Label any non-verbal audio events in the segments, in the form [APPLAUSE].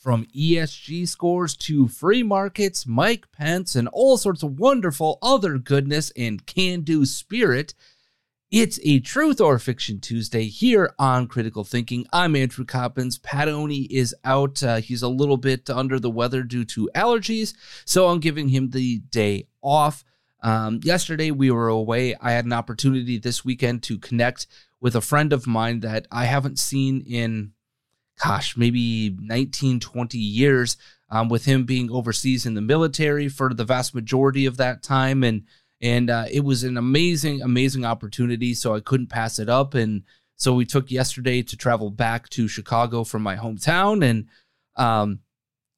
From ESG scores to free markets, Mike Pence, and all sorts of wonderful other goodness and can do spirit. It's a Truth or Fiction Tuesday here on Critical Thinking. I'm Andrew Coppins. Pat is out. Uh, he's a little bit under the weather due to allergies, so I'm giving him the day off. Um, yesterday, we were away. I had an opportunity this weekend to connect with a friend of mine that I haven't seen in gosh, maybe 19, 20 years, um, with him being overseas in the military for the vast majority of that time. And and uh, it was an amazing, amazing opportunity. So I couldn't pass it up. And so we took yesterday to travel back to Chicago from my hometown. And um,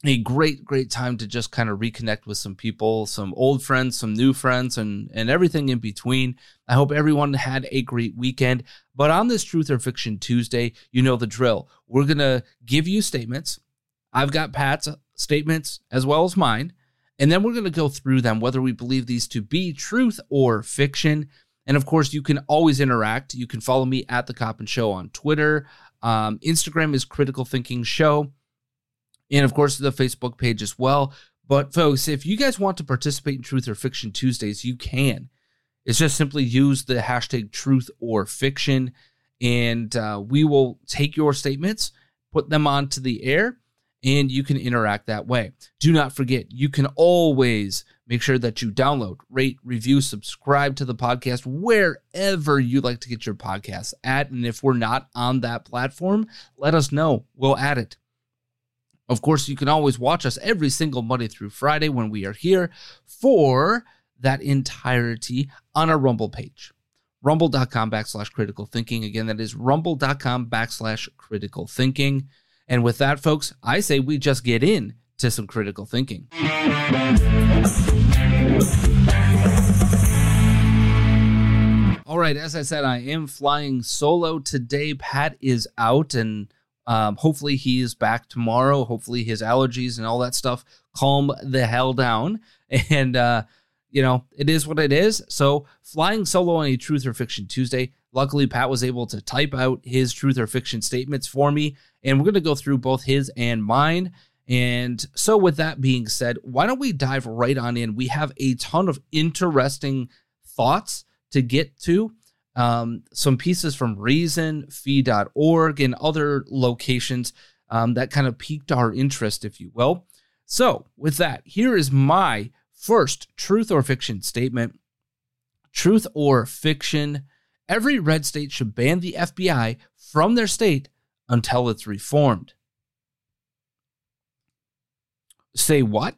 a great, great time to just kind of reconnect with some people, some old friends, some new friends, and and everything in between. I hope everyone had a great weekend. But on this Truth or Fiction Tuesday, you know the drill. We're gonna give you statements. I've got Pat's statements as well as mine, and then we're gonna go through them, whether we believe these to be truth or fiction. And of course, you can always interact. You can follow me at the Coppin Show on Twitter. Um, Instagram is Critical Thinking Show and of course the Facebook page as well. But folks, if you guys want to participate in Truth or Fiction Tuesdays, you can. It's just simply use the hashtag Truth or Fiction, and uh, we will take your statements, put them onto the air, and you can interact that way. Do not forget, you can always make sure that you download, rate, review, subscribe to the podcast wherever you like to get your podcasts at. And if we're not on that platform, let us know. We'll add it. Of course, you can always watch us every single Monday through Friday when we are here for that entirety on our Rumble page. Rumble.com backslash critical thinking. Again, that is rumble.com backslash critical thinking. And with that, folks, I say we just get in to some critical thinking. All right, as I said, I am flying solo today. Pat is out and um, hopefully he is back tomorrow. Hopefully his allergies and all that stuff calm the hell down. [LAUGHS] And uh, you know, it is what it is. So flying solo on a truth or fiction Tuesday. Luckily, Pat was able to type out his truth or fiction statements for me, and we're going to go through both his and mine. And so, with that being said, why don't we dive right on in? We have a ton of interesting thoughts to get to um, some pieces from Reason, Fee.org, and other locations um, that kind of piqued our interest, if you will. So, with that, here is my first truth or fiction statement. Truth or fiction, every red state should ban the FBI from their state until it's reformed. Say what?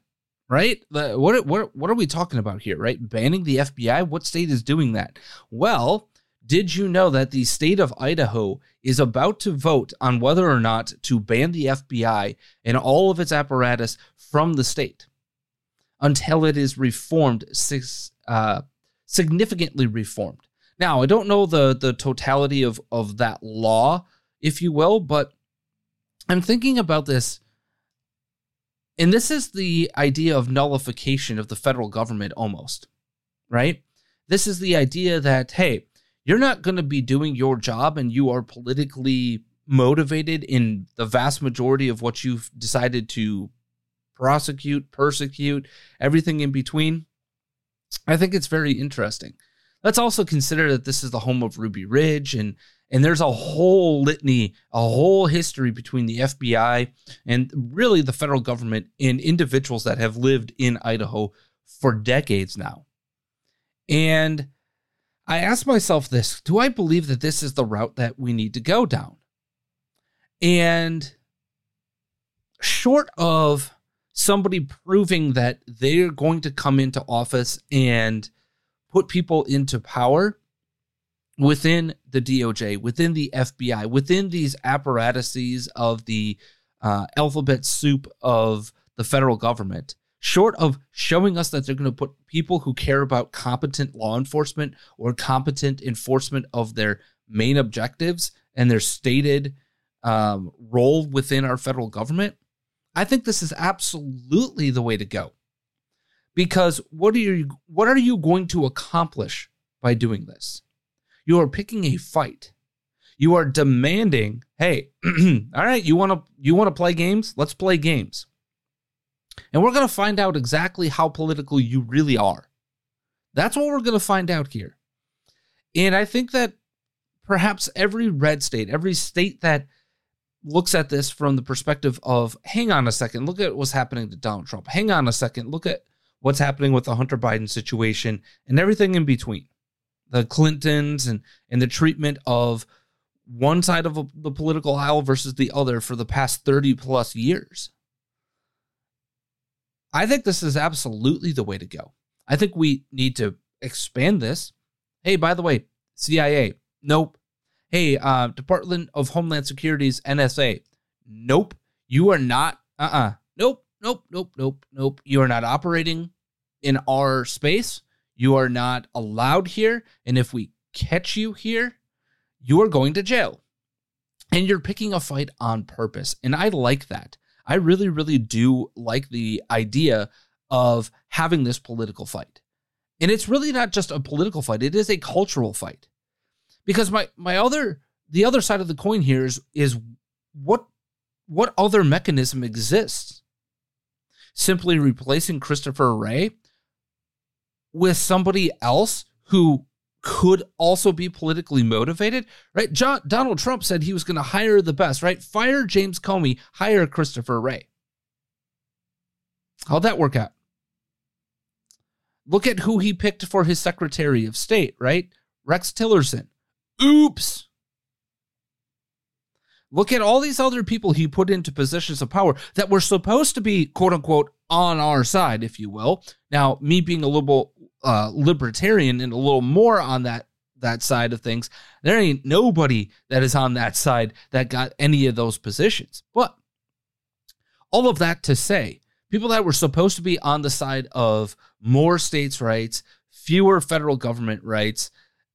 Right? What, what, what are we talking about here, right? Banning the FBI? What state is doing that? Well, did you know that the state of Idaho is about to vote on whether or not to ban the FBI and all of its apparatus from the state until it is reformed, uh, significantly reformed? Now, I don't know the, the totality of, of that law if you will. But I'm thinking about this, and this is the idea of nullification of the federal government almost, right? This is the idea that, hey, you're not going to be doing your job and you are politically motivated in the vast majority of what you've decided to prosecute, persecute, everything in between. I think it's very interesting. Let's also consider that this is the home of Ruby Ridge and and there's a whole litany, a whole history between the FBI and really the federal government and individuals that have lived in Idaho for decades now. And I ask myself this do I believe that this is the route that we need to go down? And short of somebody proving that they're going to come into office and put people into power within the DOJ, within the FBI, within these apparatuses of the uh, alphabet soup of the federal government, short of showing us that they're going to put people who care about competent law enforcement or competent enforcement of their main objectives and their stated um, role within our federal government, I think this is absolutely the way to go. Because what are you what are you going to accomplish by doing this? You are picking a fight. You are demanding, hey, [CLEARS THROAT] all right, you want to you want to play games? Let's play games. And we're going to find out exactly how political you really are. That's what we're going to find out here. And I think that perhaps every red state, every state that looks at this from the perspective of hang on a second, look at what's happening to Donald Trump. Hang on a second, look at what's happening with the Hunter Biden situation and everything in between. The Clintons and and the treatment of one side of the political aisle versus the other for the past 30 plus years. I think this is absolutely the way to go. I think we need to expand this. Hey, by the way, CIA, nope. Hey, uh, Department of Homeland Security's NSA, nope. You are not, uh uh-uh. uh, nope, nope, nope, nope, nope. You are not operating in our space. You are not allowed here. And if we catch you here, you are going to jail. And you're picking a fight on purpose. And I like that. I really, really do like the idea of having this political fight. And it's really not just a political fight, it is a cultural fight. Because my my other the other side of the coin here is is what what other mechanism exists? Simply replacing Christopher Wray with somebody else who could also be politically motivated, right? John, Donald Trump said he was going to hire the best, right? Fire James Comey, hire Christopher Wray. How'd that work out? Look at who he picked for his Secretary of State, right? Rex Tillerson. Oops. Look at all these other people he put into positions of power that were supposed to be, quote unquote, on our side, if you will. Now, me being a little uh, libertarian and a little more on that that side of things. There ain't nobody that is on that side that got any of those positions. But all of that to say, people that were supposed to be on the side of more states' rights, fewer federal government rights,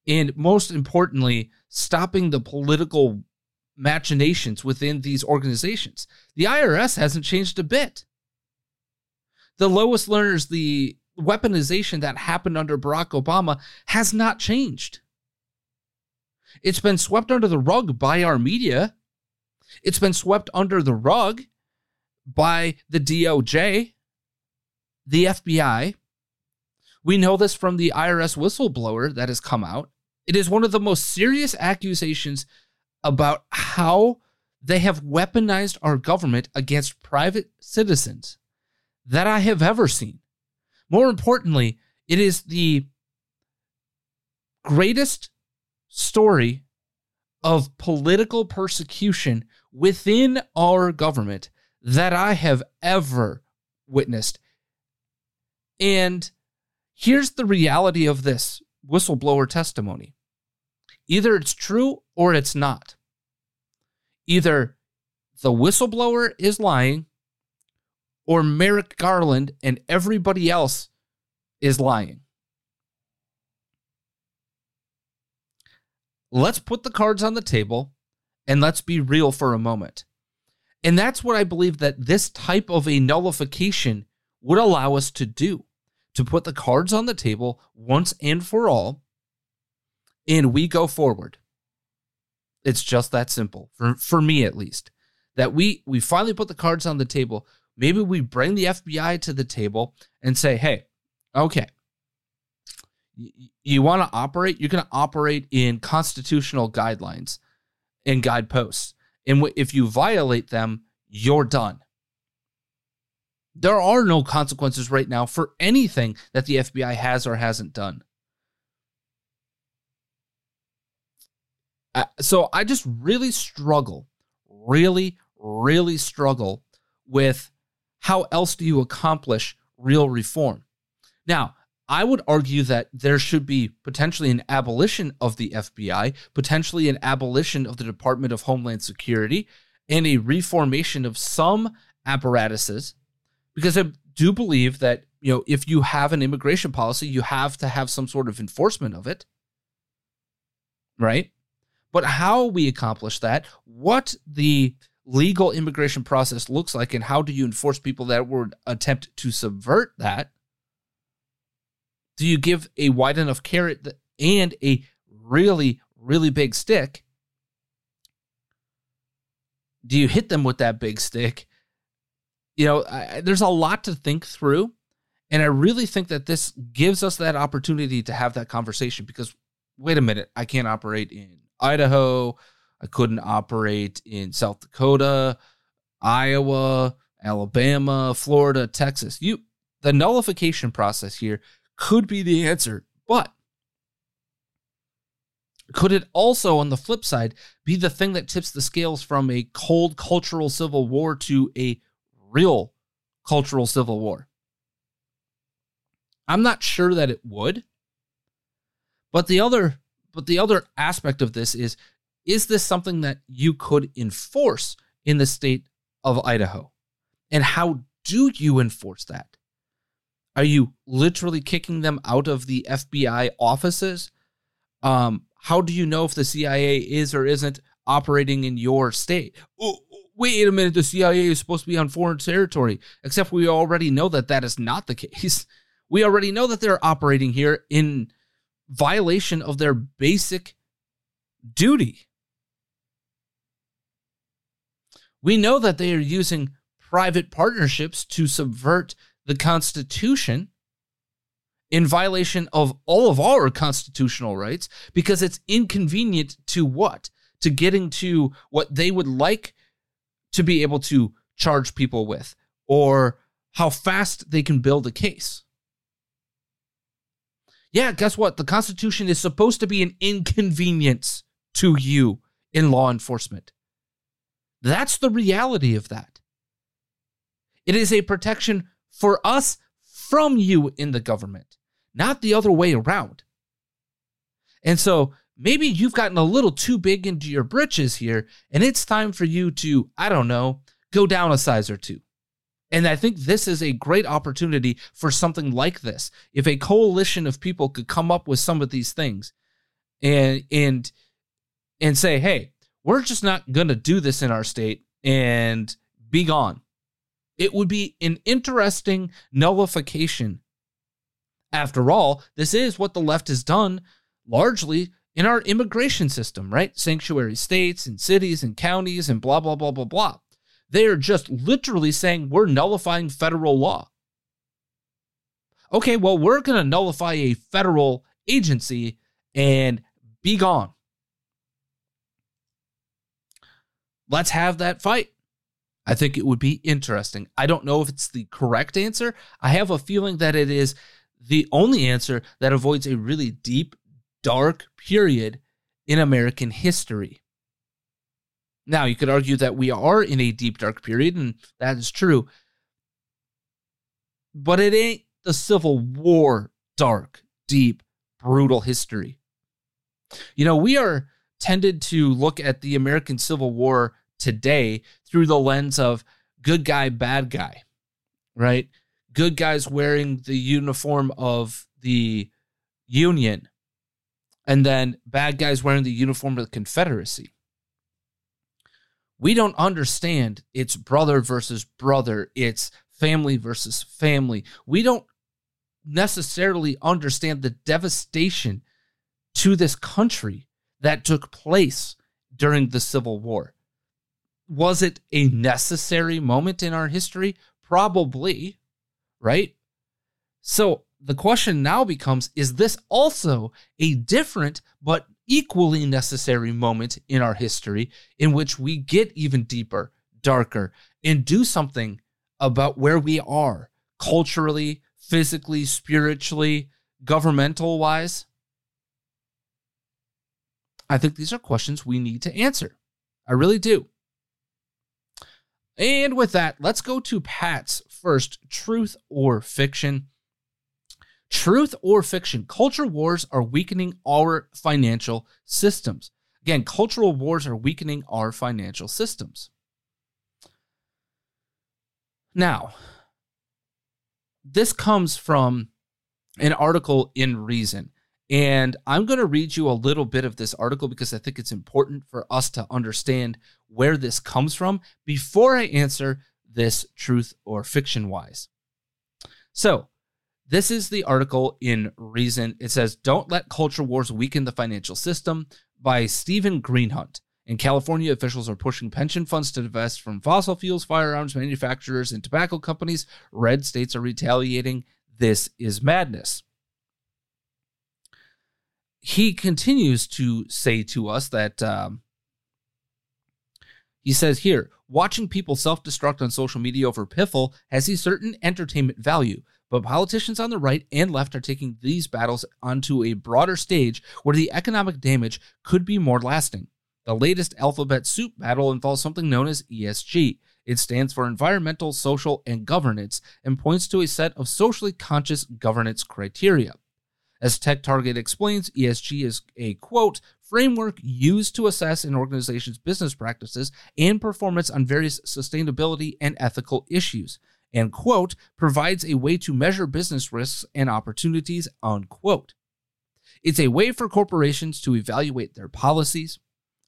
and most importantly, stopping the political machinations within these organizations. The IRS hasn't changed a bit. The Lois Lerners, the weaponization that happened under Barack Obama has not changed. It's been swept under the rug by our media. It's been swept under the rug by the DOJ, the FBI. We know this from the IRS whistleblower that has come out. It is one of the most serious accusations about how they have weaponized our government against private citizens that I have ever seen. More importantly, it is the greatest story of political persecution within our government that I have ever witnessed. And here's the reality of this whistleblower testimony either it's true or it's not. Either the whistleblower is lying or Merrick Garland and everybody else is lying. Let's put the cards on the table And let's be real for a moment. And that's what I believe that this type of a nullification would allow us to do to put the cards on the table once and for all, and we go forward. It's just that simple, for, for me at least. That we we finally put the cards on the table. Maybe we bring the FBI to the table and say, hey, okay, you want to operate, you're going to operate in constitutional guidelines and guideposts. And if you violate them, you're done. There are no consequences right now for anything that the FBI has or hasn't done. Uh, so I just really struggle, really, really struggle with how else do you accomplish real reform? Now, I would argue that there should be potentially an abolition of the FBI, potentially an abolition of the Department of Homeland Security, and a reformation of some apparatuses, because I do believe that you know if you have an immigration policy, you have to have some sort of enforcement of it, right? But how we accomplish that, what the legal immigration process looks like, and how do you enforce people that would attempt to subvert that? do you give a wide enough carrot and a really, really big stick? Do you hit them with that big stick? You know, I, there's a lot to think through. And I really think that this gives us that opportunity to have that conversation because, wait a minute, I can't operate in Idaho. I couldn't operate in South Dakota, Iowa, Alabama, Florida, Texas. You the nullification process here could be the answer. But could it also, on the flip side, be the thing that tips the scales from a cold cultural civil war to a real cultural civil war? I'm not sure that it would. But the other but the other aspect of this is is this something that you could enforce in the state of Idaho? And how do you enforce that? Are you literally kicking them out of the FBI offices? Um, how do you know if the CIA is or isn't operating in your state? Wait a minute, the CIA is supposed to be on foreign territory, except we already know that that is not the [LAUGHS] case. We already know that they're operating here in violation of their basic duty. We know that they are using private partnerships to subvert the Constitution in violation of all of our constitutional rights because it's inconvenient to what? To getting to what they would like to be able to charge people with or how fast they can build a case. Yeah, guess what? The Constitution is supposed to be an inconvenience to you in law enforcement. That's the reality of that. It is a protection for us from you in the government, not the other way around. And so maybe you've gotten a little too big into your britches here, and it's time for you to, I don't know, go down a size or two. And I think this is a great opportunity for something like this. If a coalition of people could come up with some of these things and and and say, "Hey, we're just not going to do this in our state and be gone." It would be an interesting nullification. After all, this is what the left has done largely in our immigration system, right? Sanctuary states and cities and counties and blah, blah, blah, blah, blah. They are just literally saying we're nullifying federal law. Okay, well, we're going to nullify a federal agency and be gone. Let's have that fight. I think it would be interesting. I don't know if it's the correct answer. I have a feeling that it is the only answer that avoids a really deep, dark period in American history. Now, you could argue that we are in a deep, dark period, and that is true. But it ain't the Civil War dark, deep, brutal history. You know, we are tended to look at the American Civil War today through the lens of good guy, bad guy, right? Good guys wearing the uniform of the Union, and then bad guys wearing the uniform of the Confederacy. We don't understand it's brother versus brother, it's family versus family. We don't necessarily understand the devastation to this country that took place during the Civil War. Was it a necessary moment in our history? Probably, right? So the question now becomes is this also a different but equally necessary moment in our history in which we get even deeper, darker, and do something about where we are culturally, physically, spiritually, governmental wise? I think these are questions we need to answer. I really do. And with that, let's go to Pat's first truth or fiction. Truth or fiction, culture wars are weakening our financial systems. Again, cultural wars are weakening our financial systems. Now, this comes from an article in Reason. And I'm going to read you a little bit of this article because I think it's important for us to understand where this comes from before I answer this truth or fiction wise. So, this is the article in Reason. It says, Don't Let Culture Wars Weaken the Financial System by Steven Greenhut. And California officials are pushing pension funds to divest from fossil fuels, firearms manufacturers, and tobacco companies. Red states are retaliating. This is madness he continues to say to us that um, he says here watching people self-destruct on social media over piffle has a certain entertainment value but politicians on the right and left are taking these battles onto a broader stage where the economic damage could be more lasting. The latest alphabet soup battle involves something known as esg it stands for environmental social and governance and points to a set of socially conscious governance criteria. As Tech Target explains, ESG is a quote, framework used to assess an organization's business practices and performance on various sustainability and ethical issues, and quote, provides a way to measure business risks and opportunities, unquote. It's a way for corporations to evaluate their policies.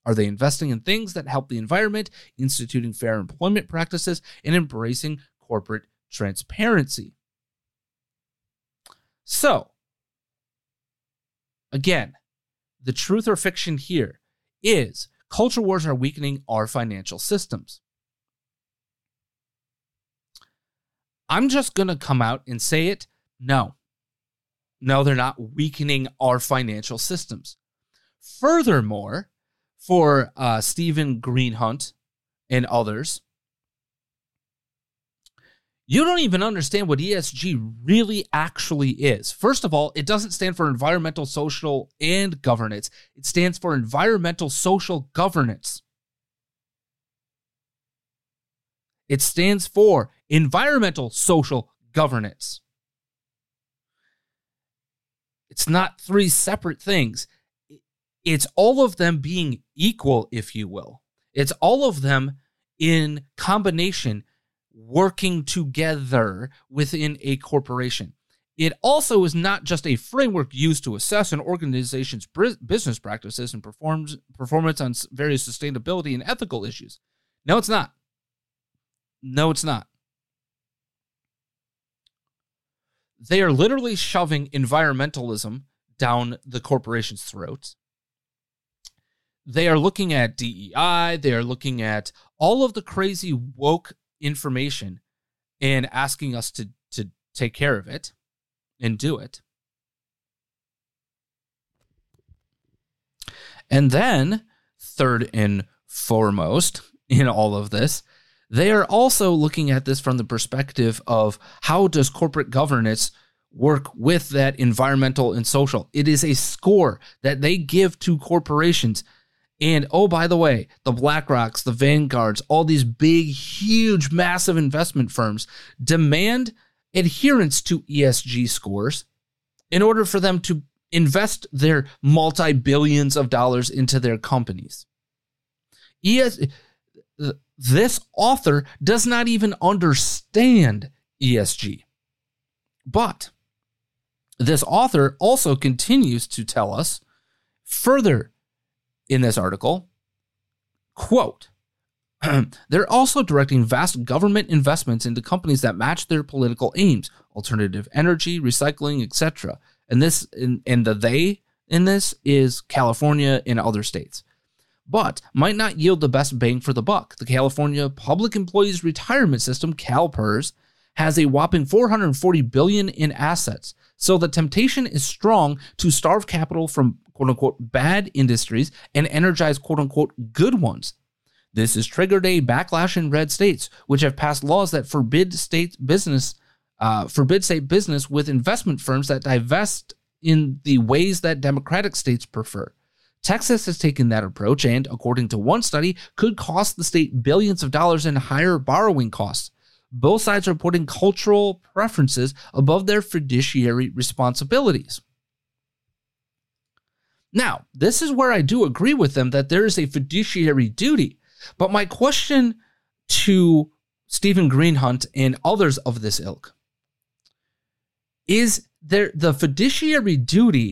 Are they investing in things that help the environment, instituting fair employment practices, and embracing corporate transparency? So, Again, the truth or fiction here is culture wars are weakening our financial systems. I'm just going to come out and say it. No. No, they're not weakening our financial systems. Furthermore, for uh, Steven Greenhut and others, you don't even understand what ESG really actually is. First of all, it doesn't stand for environmental, social, and governance, it stands for environmental, social governance. It stands for environmental, social governance. It's not three separate things. It's all of them being equal, if you will. It's all of them in combination working together within a corporation. It also is not just a framework used to assess an organization's business practices and performs performance on various sustainability and ethical issues. No, it's not. No, it's not. They are literally shoving environmentalism down the corporation's throats. They are looking at DEI. They are looking at all of the crazy woke information and asking us to to take care of it and do it. And then, third and foremost in all of this, they are also looking at this from the perspective of how does corporate governance work with that environmental and social. It is a score that they give to corporations and oh, by the way, the BlackRocks, the Vanguards, all these big, huge, massive investment firms demand adherence to ESG scores in order for them to invest their multi billions of dollars into their companies. ES, this author does not even understand ESG. But this author also continues to tell us further in this article quote, [CLEARS THROAT] They're also directing vast government investments into companies that match their political aims, alternative energy, recycling, etc. And this and, and the they in this is California and other states. But might not yield the best bang for the buck. The California Public Employees Retirement System, CalPERS, has a whopping 440 billion in assets. So the temptation is strong to starve capital from quote unquote bad industries and energize quote unquote good ones. This has triggered a backlash in red states, which have passed laws that forbid state business, uh, forbid state business with investment firms that divest in the ways that democratic states prefer. Texas has taken that approach and, according to one study, could cost the state billions of dollars in higher borrowing costs. Both sides are putting cultural preferences above their fiduciary responsibilities. Now, this is where I do agree with them that there is a fiduciary duty. But my question to Steven Greenhut and others of this ilk is there the fiduciary duty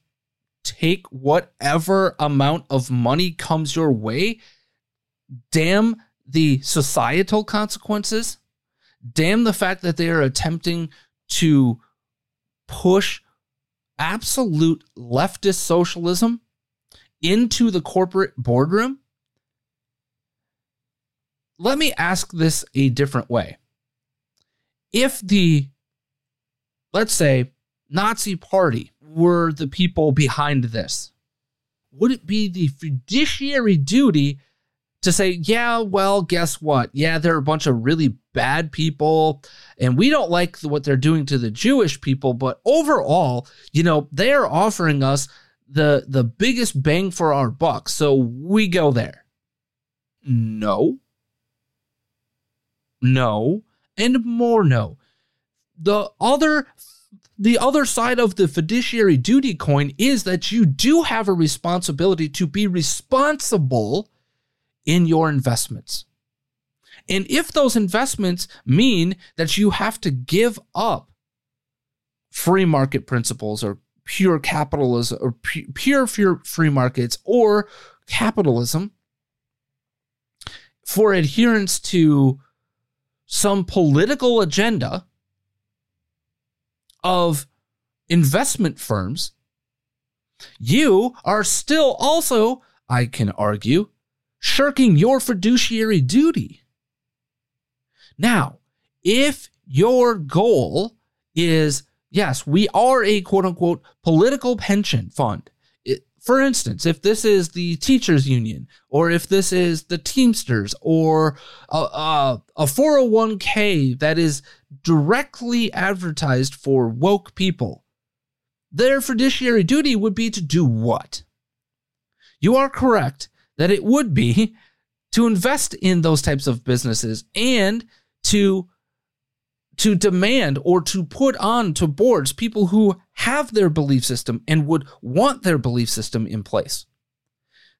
take whatever amount of money comes your way. Damn the societal consequences. Damn the fact that they are attempting to push absolute leftist socialism into the corporate boardroom. Let me ask this a different way. If the, let's say, Nazi party were the people behind this, would it be the fiduciary duty to say, yeah, well, guess what? Yeah, they're a bunch of really bad people, and we don't like what they're doing to the Jewish people, but overall, you know, they are offering us the the biggest bang for our buck, so we go there. No. No, and more no. The other the other side of the fiduciary duty coin is that you do have a responsibility to be responsible in your investments. And if those investments mean that you have to give up free market principles or pure capitalism or pure, free markets or capitalism for adherence to some political agenda of investment firms, you are still also, I can argue, shirking your fiduciary duty. Now, if your goal is, yes, we are a quote unquote political pension fund. For instance, if this is the teachers union, or if this is the Teamsters, or a, a, a 401k that is directly advertised for woke people, their fiduciary duty would be to do what? You are correct that it would be to invest in those types of businesses and to to demand or to put on to boards people who have their belief system and would want their belief system in place.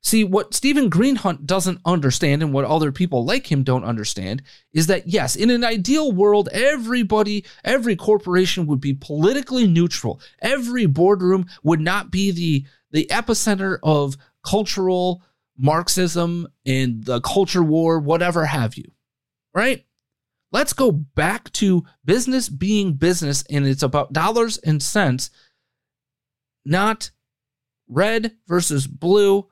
See, what Steven Greenhut doesn't understand and what other people like him don't understand is that, yes, in an ideal world, everybody, every corporation would be politically neutral. Every boardroom would not be the, the epicenter of cultural Marxism and the culture war, whatever have you, right? Let's go back to business being business, and it's about dollars and cents, not red versus blue,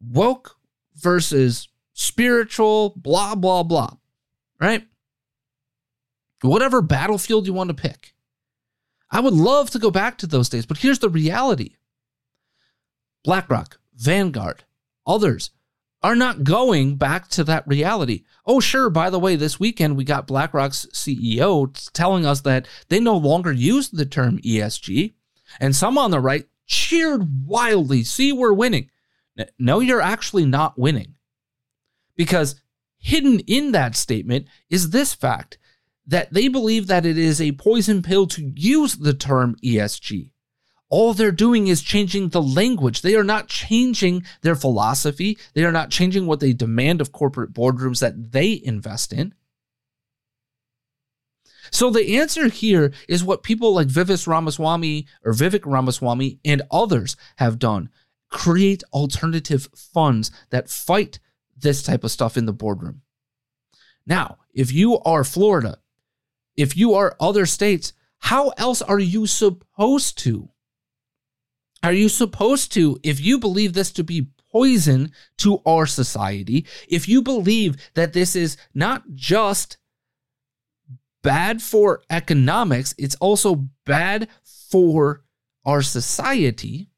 woke versus spiritual, blah, blah, blah. Right? Whatever battlefield you want to pick. I would love to go back to those days, but here's the reality BlackRock, Vanguard, others are not going back to that reality. Oh, sure. By the way, this weekend we got BlackRock's CEO telling us that they no longer use the term ESG. And some on the right cheered wildly. See, we're winning. No, you're actually not winning. Because hidden in that statement is this fact that they believe that it is a poison pill to use the term ESG. All they're doing is changing the language. They are not changing their philosophy. They are not changing what they demand of corporate boardrooms that they invest in. So the answer here is what people like Vivis Ramaswamy or Vivek Ramaswamy and others have done. Create alternative funds that fight this type of stuff in the boardroom. Now, if you are Florida, if you are other states, how else are you supposed to? Are you supposed to, if you believe this to be poison to our society, if you believe that this is not just bad for economics, it's also bad for our society,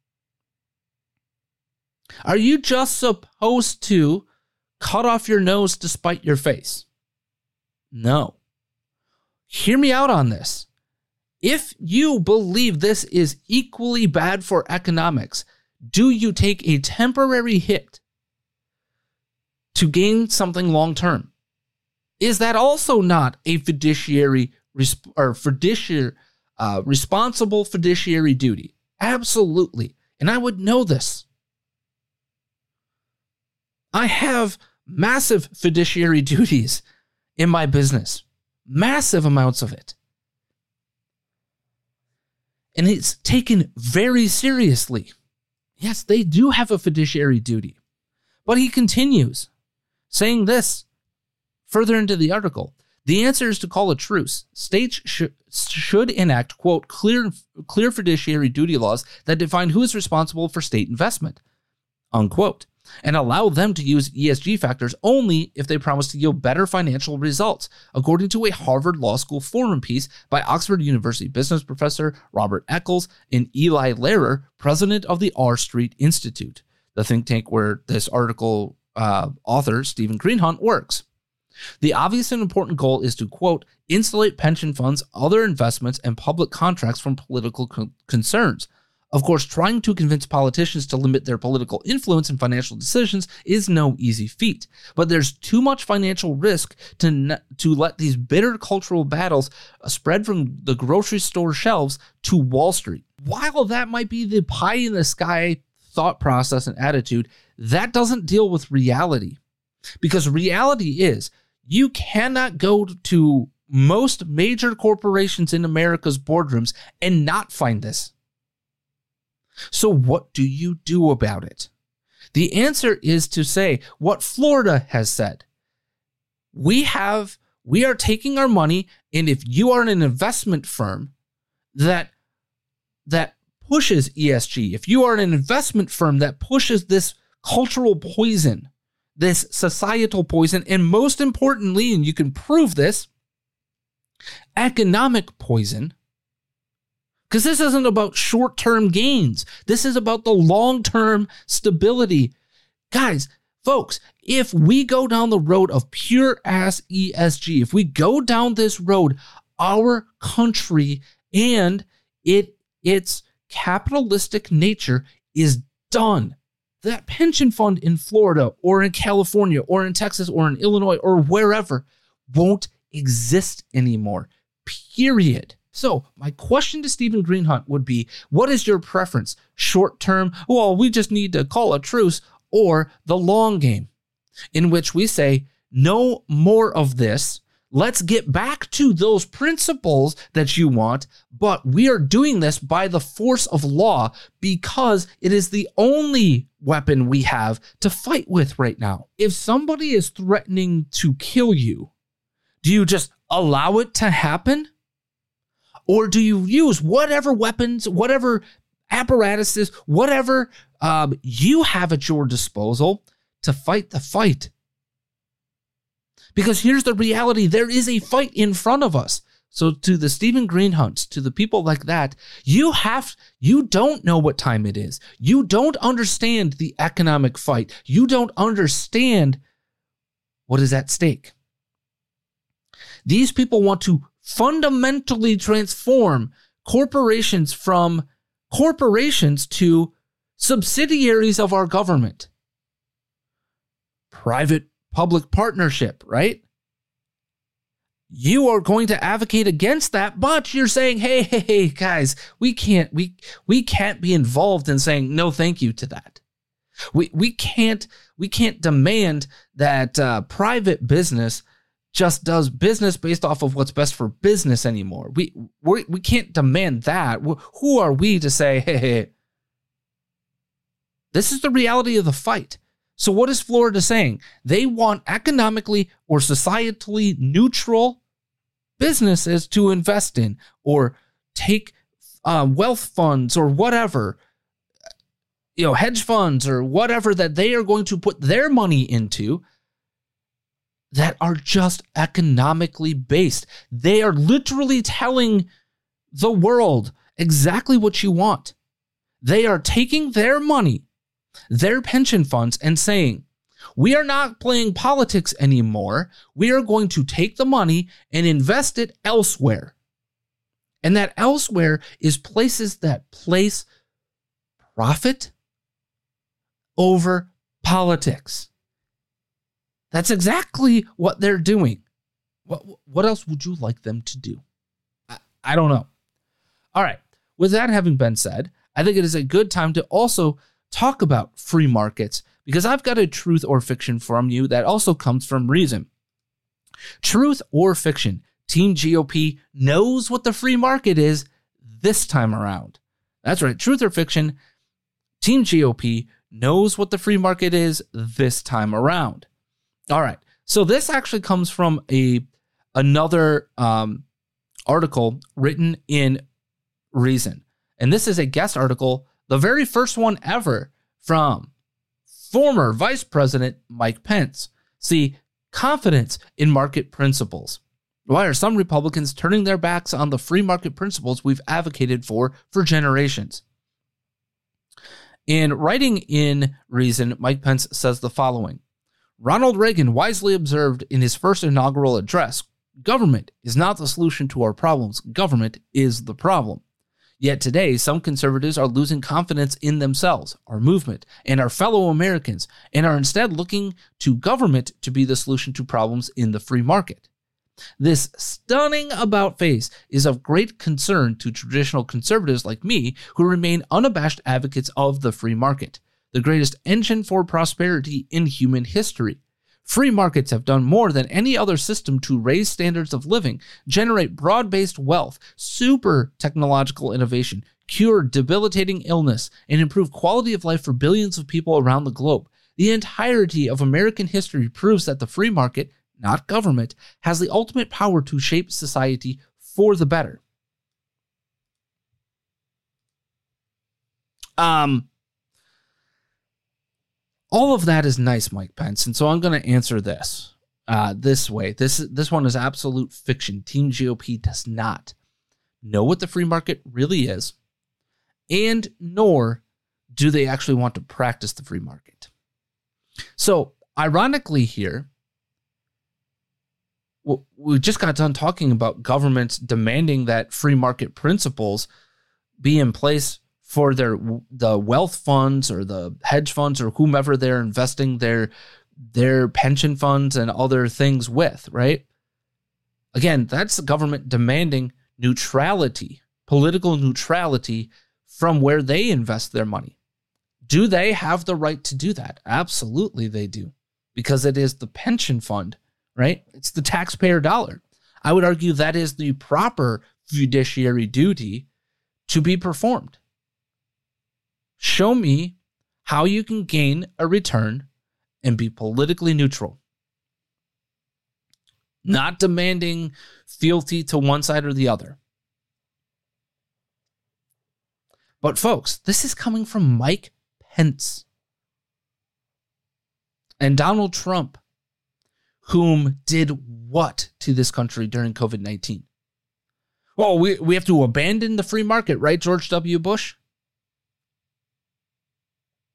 are you just supposed to cut off your nose to spite your face? No. Hear me out on this. If you believe this is equally bad for economics, do you take a temporary hit to gain something long term? Is that also not a fiduciary or fiduciary uh, responsible fiduciary duty? Absolutely. And I would know this. I have massive fiduciary [LAUGHS] duties in my business, massive amounts of it and it's taken very seriously. Yes, they do have a fiduciary duty. But he continues saying this further into the article. The answer is to call a truce. States sh- should enact, quote, clear, clear fiduciary duty laws that define who is responsible for state investment, unquote and allow them to use ESG factors only if they promise to yield better financial results, according to a Harvard Law School forum piece by Oxford University business professor Robert Eccles and Eli Lehrer, president of the R Street Institute, the think tank where this article uh, author, Steven Greenhut, works. The obvious and important goal is to, quote, insulate pension funds, other investments, and public contracts from political co- concerns, of course, trying to convince politicians to limit their political influence in financial decisions is no easy feat, but there's too much financial risk to, to let these bitter cultural battles uh, spread from the grocery store shelves to Wall Street. While that might be the pie in the sky thought process and attitude, that doesn't deal with reality. Because reality is you cannot go to most major corporations in America's boardrooms and not find this. So, what do you do about it? The answer is to say what Florida has said. We have, we are taking our money, and if you are an investment firm that that pushes ESG, if you are an investment firm that pushes this cultural poison, this societal poison, and most importantly, and you can prove this, economic poison, because this isn't about short term gains. This is about the long term stability. Guys, folks, if we go down the road of pure ass ESG, if we go down this road, our country and it its capitalistic nature is done. That pension fund in Florida or in California or in Texas or in Illinois or wherever won't exist anymore. Period. So, my question to Steven Greenhut would be what is your preference? Short term, well, we just need to call a truce, or the long game, in which we say, no more of this. Let's get back to those principles that you want, but we are doing this by the force of law because it is the only weapon we have to fight with right now. If somebody is threatening to kill you, Do you just allow it to happen? Or do you use whatever weapons, whatever apparatuses, whatever um, you have at your disposal to fight the fight? Because here's the reality there is a fight in front of us. So to the Steven Greenhuts, to the people like that, you have you don't know what time it is. You don't understand the economic fight. You don't understand what is at stake. These people want to fundamentally transform corporations from corporations to subsidiaries of our government. Private public partnership, right? You are going to advocate against that, but you're saying, "Hey, hey, hey, guys, we can't we we can't be involved in saying no thank you to that." We we can't we can't demand that uh, private business just does business based off of what's best for business anymore. We we we can't demand that. Who are we to say, hey, hey, this is the reality of the fight. So what is Florida saying? They want economically or societally neutral businesses to invest in or take uh, wealth funds or whatever you know hedge funds or whatever that they are going to put their money into that are just economically based. They are literally telling the world exactly what you want. They are taking their money, their pension funds, and saying, we are not playing politics anymore. We are going to take the money and invest it elsewhere. And that elsewhere is places that place profit over politics. That's exactly what they're doing. What, what else would you like them to do? I, I don't know. All right. With that having been said, I think it is a good time to also talk about free markets because I've got a truth or fiction from you that also comes from reason. Truth or fiction, Team GOP knows what the free market is this time around. That's right, truth or fiction, Team GOP knows what the free market is this time around. All right. So this actually comes from a another um, article written in Reason, and this is a guest article, the very first one ever from former Vice President Mike Pence. See, confidence in market principles. Why are some Republicans turning their backs on the free market principles we've advocated for for generations? In writing in Reason, Mike Pence says the following Ronald Reagan wisely observed in his first inaugural address government is not the solution to our problems, government is the problem. Yet today, some conservatives are losing confidence in themselves, our movement, and our fellow Americans, and are instead looking to government to be the solution to problems in the free market. This stunning about face is of great concern to traditional conservatives like me who remain unabashed advocates of the free market the greatest engine for prosperity in human history. Free markets have done more than any other system to raise standards of living, generate broad based wealth, super technological innovation, cure debilitating illness, and improve quality of life for billions of people around the globe. The entirety of American history proves that the free market, not government, has the ultimate power to shape society for the better. Um, all of that is nice, Mike Pence, and so I'm going to answer this uh, this way. This this one is absolute fiction. Team GOP does not know what the free market really is, and nor do they actually want to practice the free market. So, ironically, here we just got done talking about governments demanding that free market principles be in place for their the wealth funds or the hedge funds or whomever they're investing their their pension funds and other things with, right? Again, that's the government demanding neutrality, political neutrality from where they invest their money. Do they have the right to do that? Absolutely, they do, because it is the pension fund, right? It's the taxpayer dollar. I would argue that is the proper fiduciary duty to be performed. Show me how you can gain a return and be politically neutral. not demanding fealty to one side or the other. But, folks, this is coming from Mike Pence and Donald Trump, whom did what to this country during COVID 19? Well, we, we have to abandon the free market, right, George W. Bush?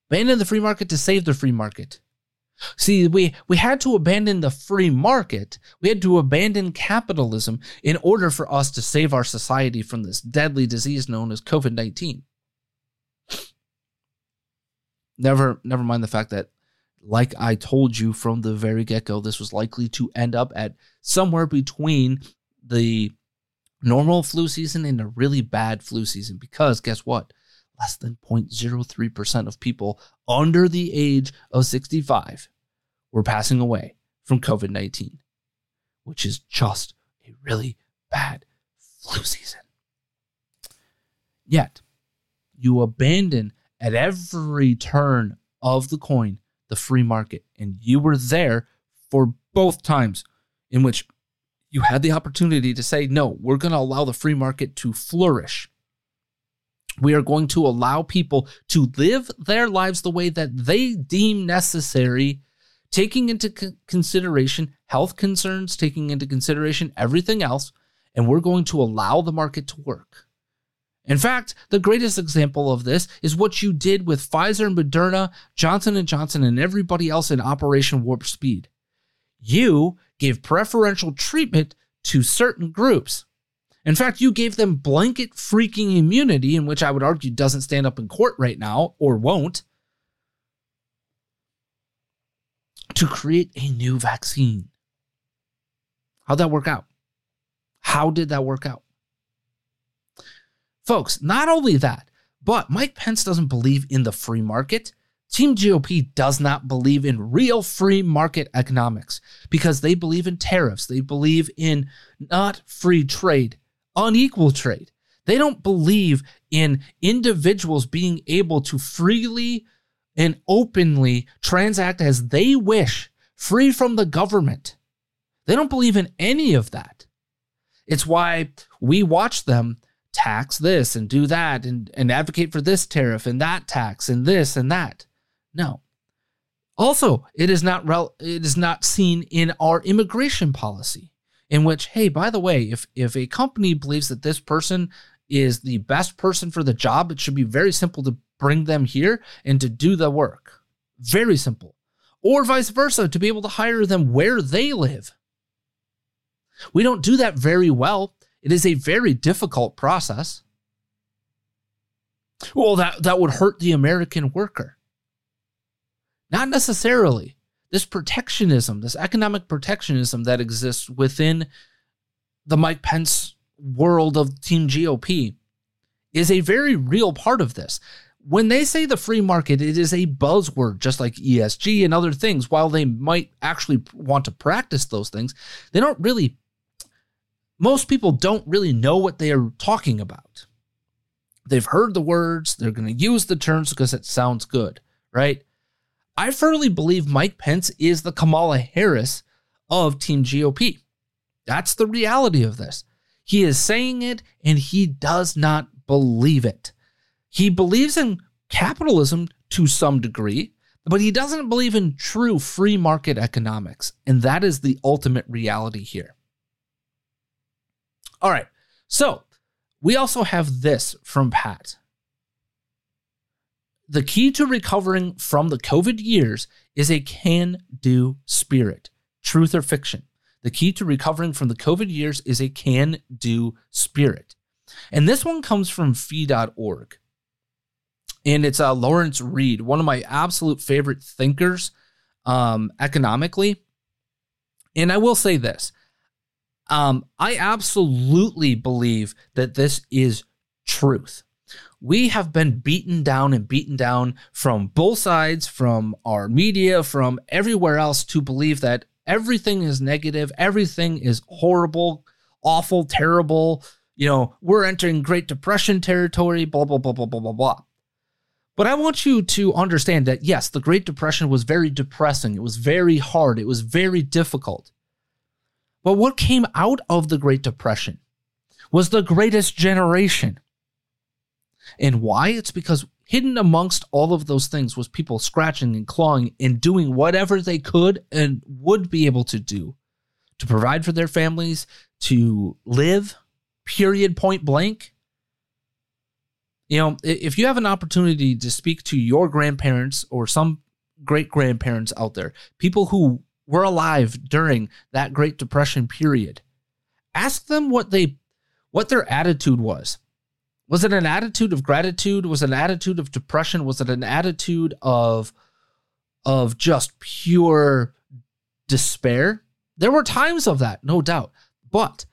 Abandon the free market to save the free market. See, we, we had to abandon the free market. We had to abandon capitalism in order for us to save our society from this deadly disease known as COVID 19. Never, never mind the fact that, like I told you from the very get go, this was likely to end up at somewhere between the normal flu season and a really bad flu season. Because guess what? Less than 0.03% of people under the age of 65 were passing away from COVID 19, which is just a really bad flu season. Yet, you abandon at every turn of the coin the free market, and you were there for both times in which you had the opportunity to say, no, we're going to allow the free market to flourish we are going to allow people to live their lives the way that they deem necessary, taking into consideration health concerns, taking into consideration everything else, and we're going to allow the market to work. In fact, the greatest example of this is what you did with Pfizer, and Moderna, Johnson & Johnson, and everybody else in Operation Warp Speed. You gave preferential treatment to certain groups in fact, you gave them blanket freaking immunity, in which I would argue doesn't stand up in court right now or won't, to create a new vaccine. How'd that work out? How did that work out? Folks, not only that, but Mike Pence doesn't believe in the free market. Team GOP does not believe in real free market economics because they believe in tariffs. They believe in not free trade unequal trade. They don't believe in individuals being able to freely and openly transact as they wish, free from the government. They don't believe in any of that. It's why we watch them tax this and do that and, and advocate for this tariff and that tax and this and that. No. Also, it is not rel- it is not seen in our immigration policy in which, hey, by the way, if if a company believes that this person is the best person for the job, it should be very simple to bring them here and to do the work. Very simple. Or vice versa, to be able to hire them where they live. We don't do that very well. It is a very difficult process. Well, that, that would hurt the American worker. Not necessarily this protectionism, this economic protectionism that exists within the Mike Pence world of Team GOP is a very real part of this. When they say the free market, it is a buzzword, just like ESG and other things. While they might actually want to practice those things, they don't really, most people don't really know what they are talking about. They've heard the words, they're going to use the terms because it sounds good, right? I firmly believe Mike Pence is the Kamala Harris of Team GOP. That's the reality of this. He is saying it and he does not believe it. He believes in capitalism to some degree, but he doesn't believe in true free market economics. And that is the ultimate reality here. All right. So we also have this from Pat the key to recovering from the COVID years is a can do spirit, truth or fiction. The key to recovering from the COVID years is a can do spirit. And this one comes from fee.org. And it's uh, Lawrence Reed, one of my absolute favorite thinkers um, economically. And I will say this um, I absolutely believe that this is truth we have been beaten down and beaten down from both sides, from our media, from everywhere else to believe that everything is negative, everything is horrible, awful, terrible. You know, we're entering Great Depression territory, blah, blah, blah, blah, blah, blah, blah. But I want you to understand that yes, the Great Depression was very depressing. It was very hard. It was very difficult. But what came out of the Great Depression was the greatest generation. And why? It's because hidden amongst all of those things was people scratching and clawing and doing whatever they could and would be able to do to provide for their families, to live, period, point blank. You know, if you have an opportunity to speak to your grandparents or some great grandparents out there, people who were alive during that Great Depression period, ask them what they what their attitude was. Was it an attitude of gratitude? Was it an attitude of depression? Was it an attitude of of just pure despair? There were times of that, no doubt. But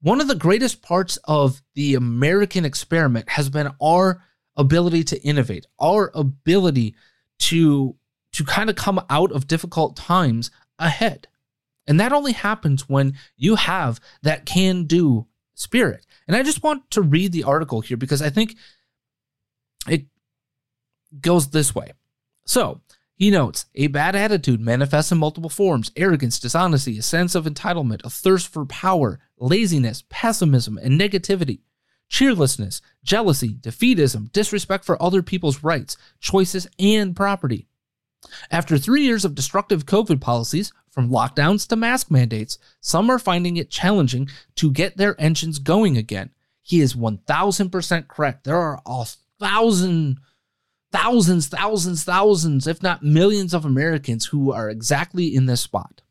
one of the greatest parts of the American experiment has been our ability to innovate, our ability to to kind of come out of difficult times ahead. And that only happens when you have that can do spirit. And I just want to read the article here because I think it goes this way. So, he notes a bad attitude manifests in multiple forms arrogance, dishonesty, a sense of entitlement, a thirst for power, laziness, pessimism, and negativity, cheerlessness, jealousy, defeatism, disrespect for other people's rights, choices, and property. After three years of destructive COVID policies, from lockdowns to mask mandates, some are finding it challenging to get their engines going again. He is 1000% correct. There are a thousand thousands, thousands, thousands, if not millions of Americans who are exactly in this spot.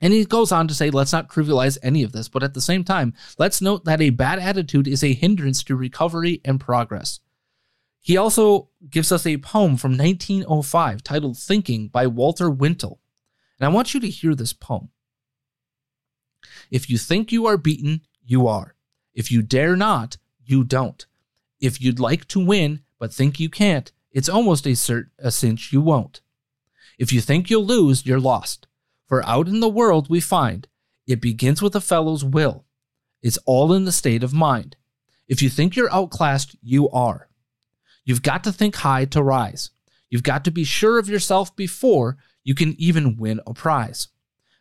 And he goes on to say, let's not trivialize any of this, but at the same time, let's note that a bad attitude is a hindrance to recovery and progress. He also gives us a poem from 1905 titled Thinking by Walter Wintle. And I want you to hear this poem. If you think you are beaten, you are. If you dare not, you don't. If you'd like to win, but think you can't, it's almost a, cert, a cinch you won't. If you think you'll lose, you're lost. For out in the world we find it begins with a fellow's will. It's all in the state of mind. If you think you're outclassed, you are. You've got to think high to rise. You've got to be sure of yourself before you can even win a prize.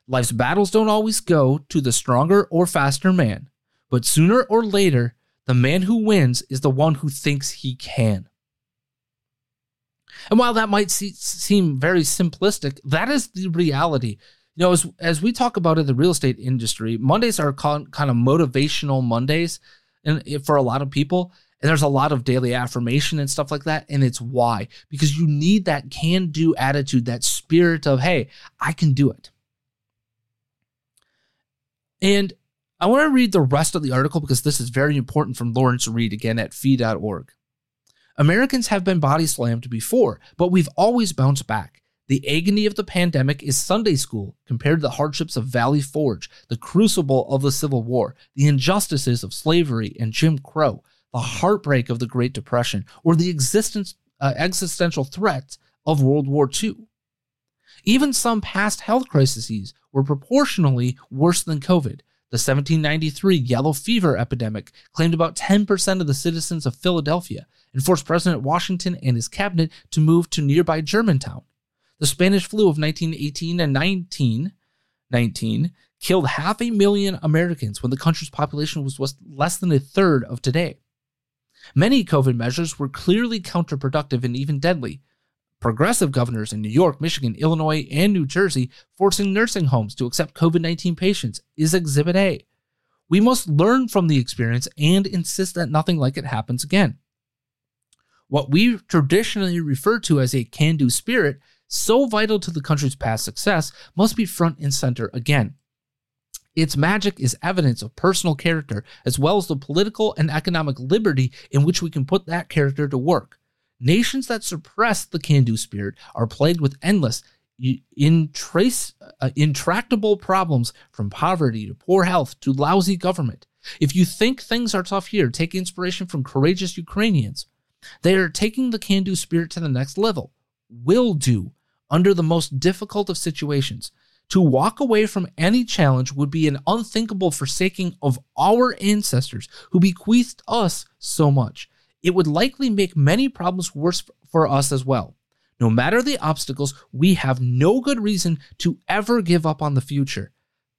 Life's battles don't always go to the stronger or faster man, but sooner or later, the man who wins is the one who thinks he can. And while that might see, seem very simplistic, that is the reality. You know, as as we talk about in the real estate industry, Mondays are kind of motivational Mondays, and eh, for a lot of people, and there's a lot of daily affirmation and stuff like that. And it's why because you need that can do attitude, that spirit of hey, I can do it. And I want to read the rest of the article because this is very important from Lawrence Reed again at fee.org. Americans have been body slammed before, but we've always bounced back. The agony of the pandemic is Sunday school compared to the hardships of Valley Forge, the crucible of the Civil War, the injustices of slavery and Jim Crow, the heartbreak of the Great Depression, or the existence, uh, existential threats of World War II. Even some past health crises were proportionally worse than COVID, the 1793 yellow fever epidemic claimed about 10% of the citizens of Philadelphia and forced President Washington and his cabinet to move to nearby Germantown. The Spanish flu of 1918 and 1919 killed half a million Americans when the country's population was less than a third of today. Many COVID measures were clearly counterproductive and even deadly, progressive governors in New York, Michigan, Illinois, and New Jersey forcing nursing homes to accept COVID 19 patients is Exhibit A. We must learn from the experience and insist that nothing like it happens again. What we traditionally refer to as a can do spirit, so vital to the country's past success, must be front and center again. Its magic is evidence of personal character, as well as the political and economic liberty in which we can put that character to work. Nations that suppress the can do spirit are plagued with endless, uh, intractable problems from poverty to poor health to lousy government. If you think things are tough here, take inspiration from courageous Ukrainians. They are taking the can do spirit to the next level. Will do under the most difficult of situations. To walk away from any challenge would be an unthinkable forsaking of our ancestors who bequeathed us so much it would likely make many problems worse for us as well. No matter the obstacles, we have no good reason to ever give up on the future.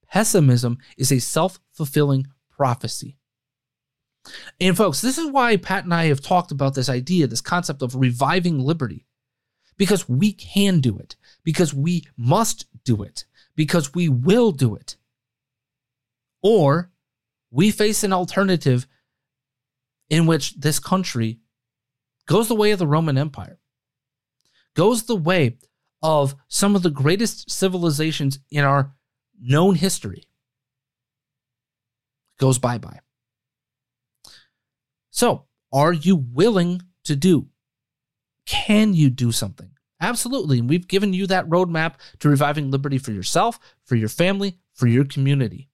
pessimism is a self fulfilling prophecy. And folks, this is why Pat and I have talked about this idea, this concept of reviving liberty, because we can do it, because we must do it, because we will do it. Or we face an alternative in which this country goes the way of the Roman Empire, goes the way of some of the greatest civilizations in our known history, goes bye bye. So, are you willing to do? Can you do something? Absolutely. And we've given you that roadmap to reviving liberty for yourself, for your family, for your community.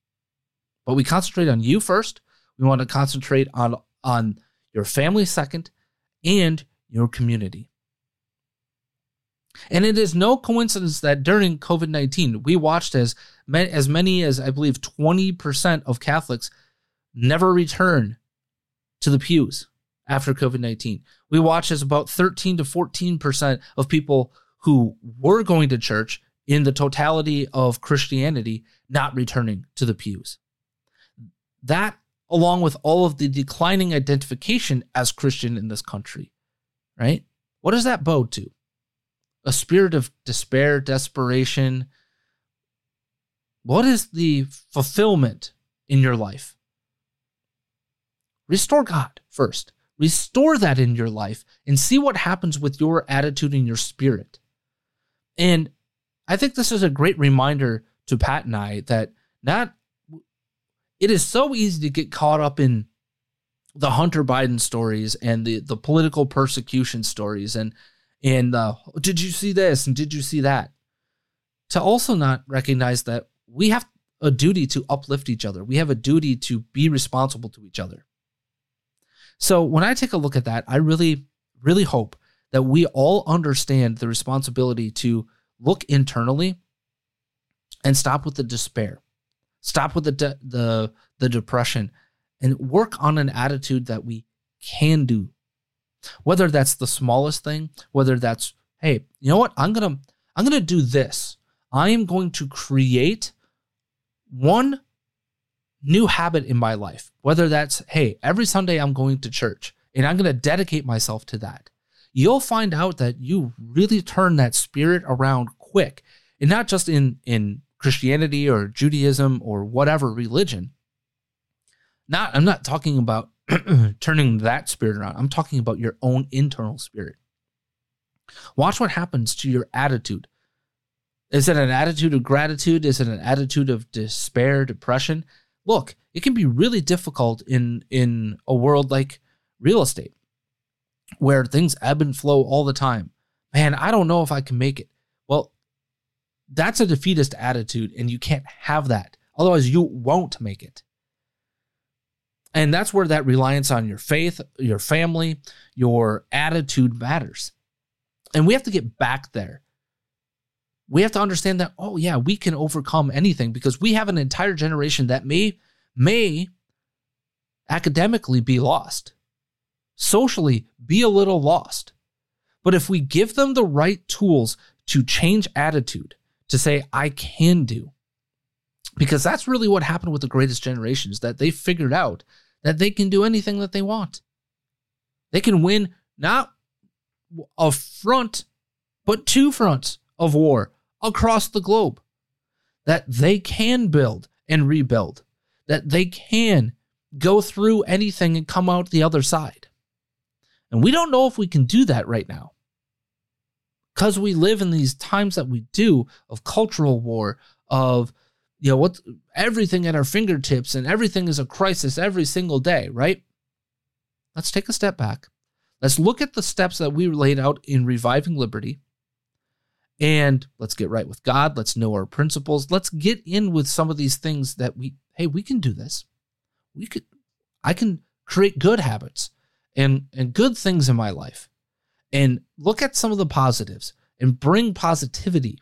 But we concentrate on you first. We want to concentrate on, on your family second and your community. And it is no coincidence that during COVID 19, we watched as, as many as, I believe, 20% of Catholics never return to the pews after COVID 19. We watched as about 13 to 14% of people who were going to church in the totality of Christianity not returning to the pews. That, along with all of the declining identification as Christian in this country, right? What does that bode to? A spirit of despair, desperation. What is the fulfillment in your life? Restore God first. Restore that in your life and see what happens with your attitude and your spirit. And I think this is a great reminder to Pat and I that not it is so easy to get caught up in the Hunter Biden stories and the the political persecution stories and and uh, did you see this and did you see that? To also not recognize that we have a duty to uplift each other. We have a duty to be responsible to each other so when I take a look at that, I really, really hope that we all understand the responsibility to look internally and stop with the despair, stop with the de- the the depression, and work on an attitude that we can do. Whether that's the smallest thing, whether that's hey, you know what, I'm gonna I'm gonna do this. I am going to create one new habit in my life, whether that's, hey, every Sunday I'm going to church and I'm going to dedicate myself to that, you'll find out that you really turn that spirit around quick. And not just in, in Christianity or Judaism or whatever religion. Not, I'm not talking about [CLEARS THROAT] turning that spirit around. I'm talking about your own internal spirit. Watch what happens to your attitude. Is it an attitude of gratitude? Is it an attitude of despair, depression? Look, it can be really difficult in in a world like real estate where things ebb and flow all the time. Man, I don't know if I can make it. Well, that's a defeatist attitude and you can't have that. Otherwise, you won't make it. And that's where that reliance on your faith, your family, your attitude matters. And we have to get back there we have to understand that oh yeah we can overcome anything because we have an entire generation that may may academically be lost. Socially be a little lost. But if we give them the right tools to change attitude to say i can do because that's really what happened with the greatest generations that they figured out that they can do anything that they want. They can win not a front but two fronts of war across the globe that they can build and rebuild, that they can go through anything and come out the other side. And we don't know if we can do that right now. Because we live in these times that we do of cultural war, of you know what everything at our fingertips and everything is a crisis every single day, right? Let's take a step back. Let's look at the steps that we laid out in reviving liberty and let's get right with God. Let's know our principles. Let's get in with some of these things that we, hey, we can do this. We could, I can create good habits and, and good things in my life and look at some of the positives and bring positivity.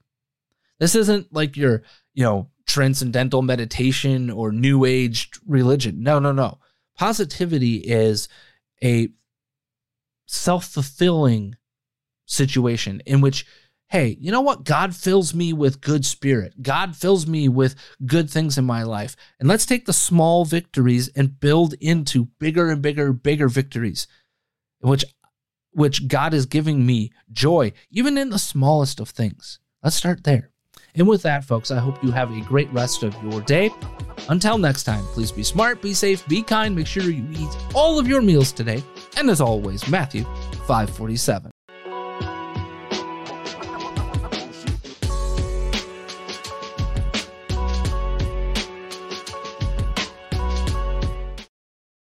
This isn't like your, you know, transcendental meditation or new age religion. No, no, no. Positivity is a self fulfilling situation in which hey, you know what? God fills me with good spirit. God fills me with good things in my life. And let's take the small victories and build into bigger and bigger, bigger victories, which which God is giving me joy, even in the smallest of things. Let's start there. And with that, folks, I hope you have a great rest of your day. Until next time, please be smart, be safe, be kind, make sure you eat all of your meals today. And as always, Matthew 547.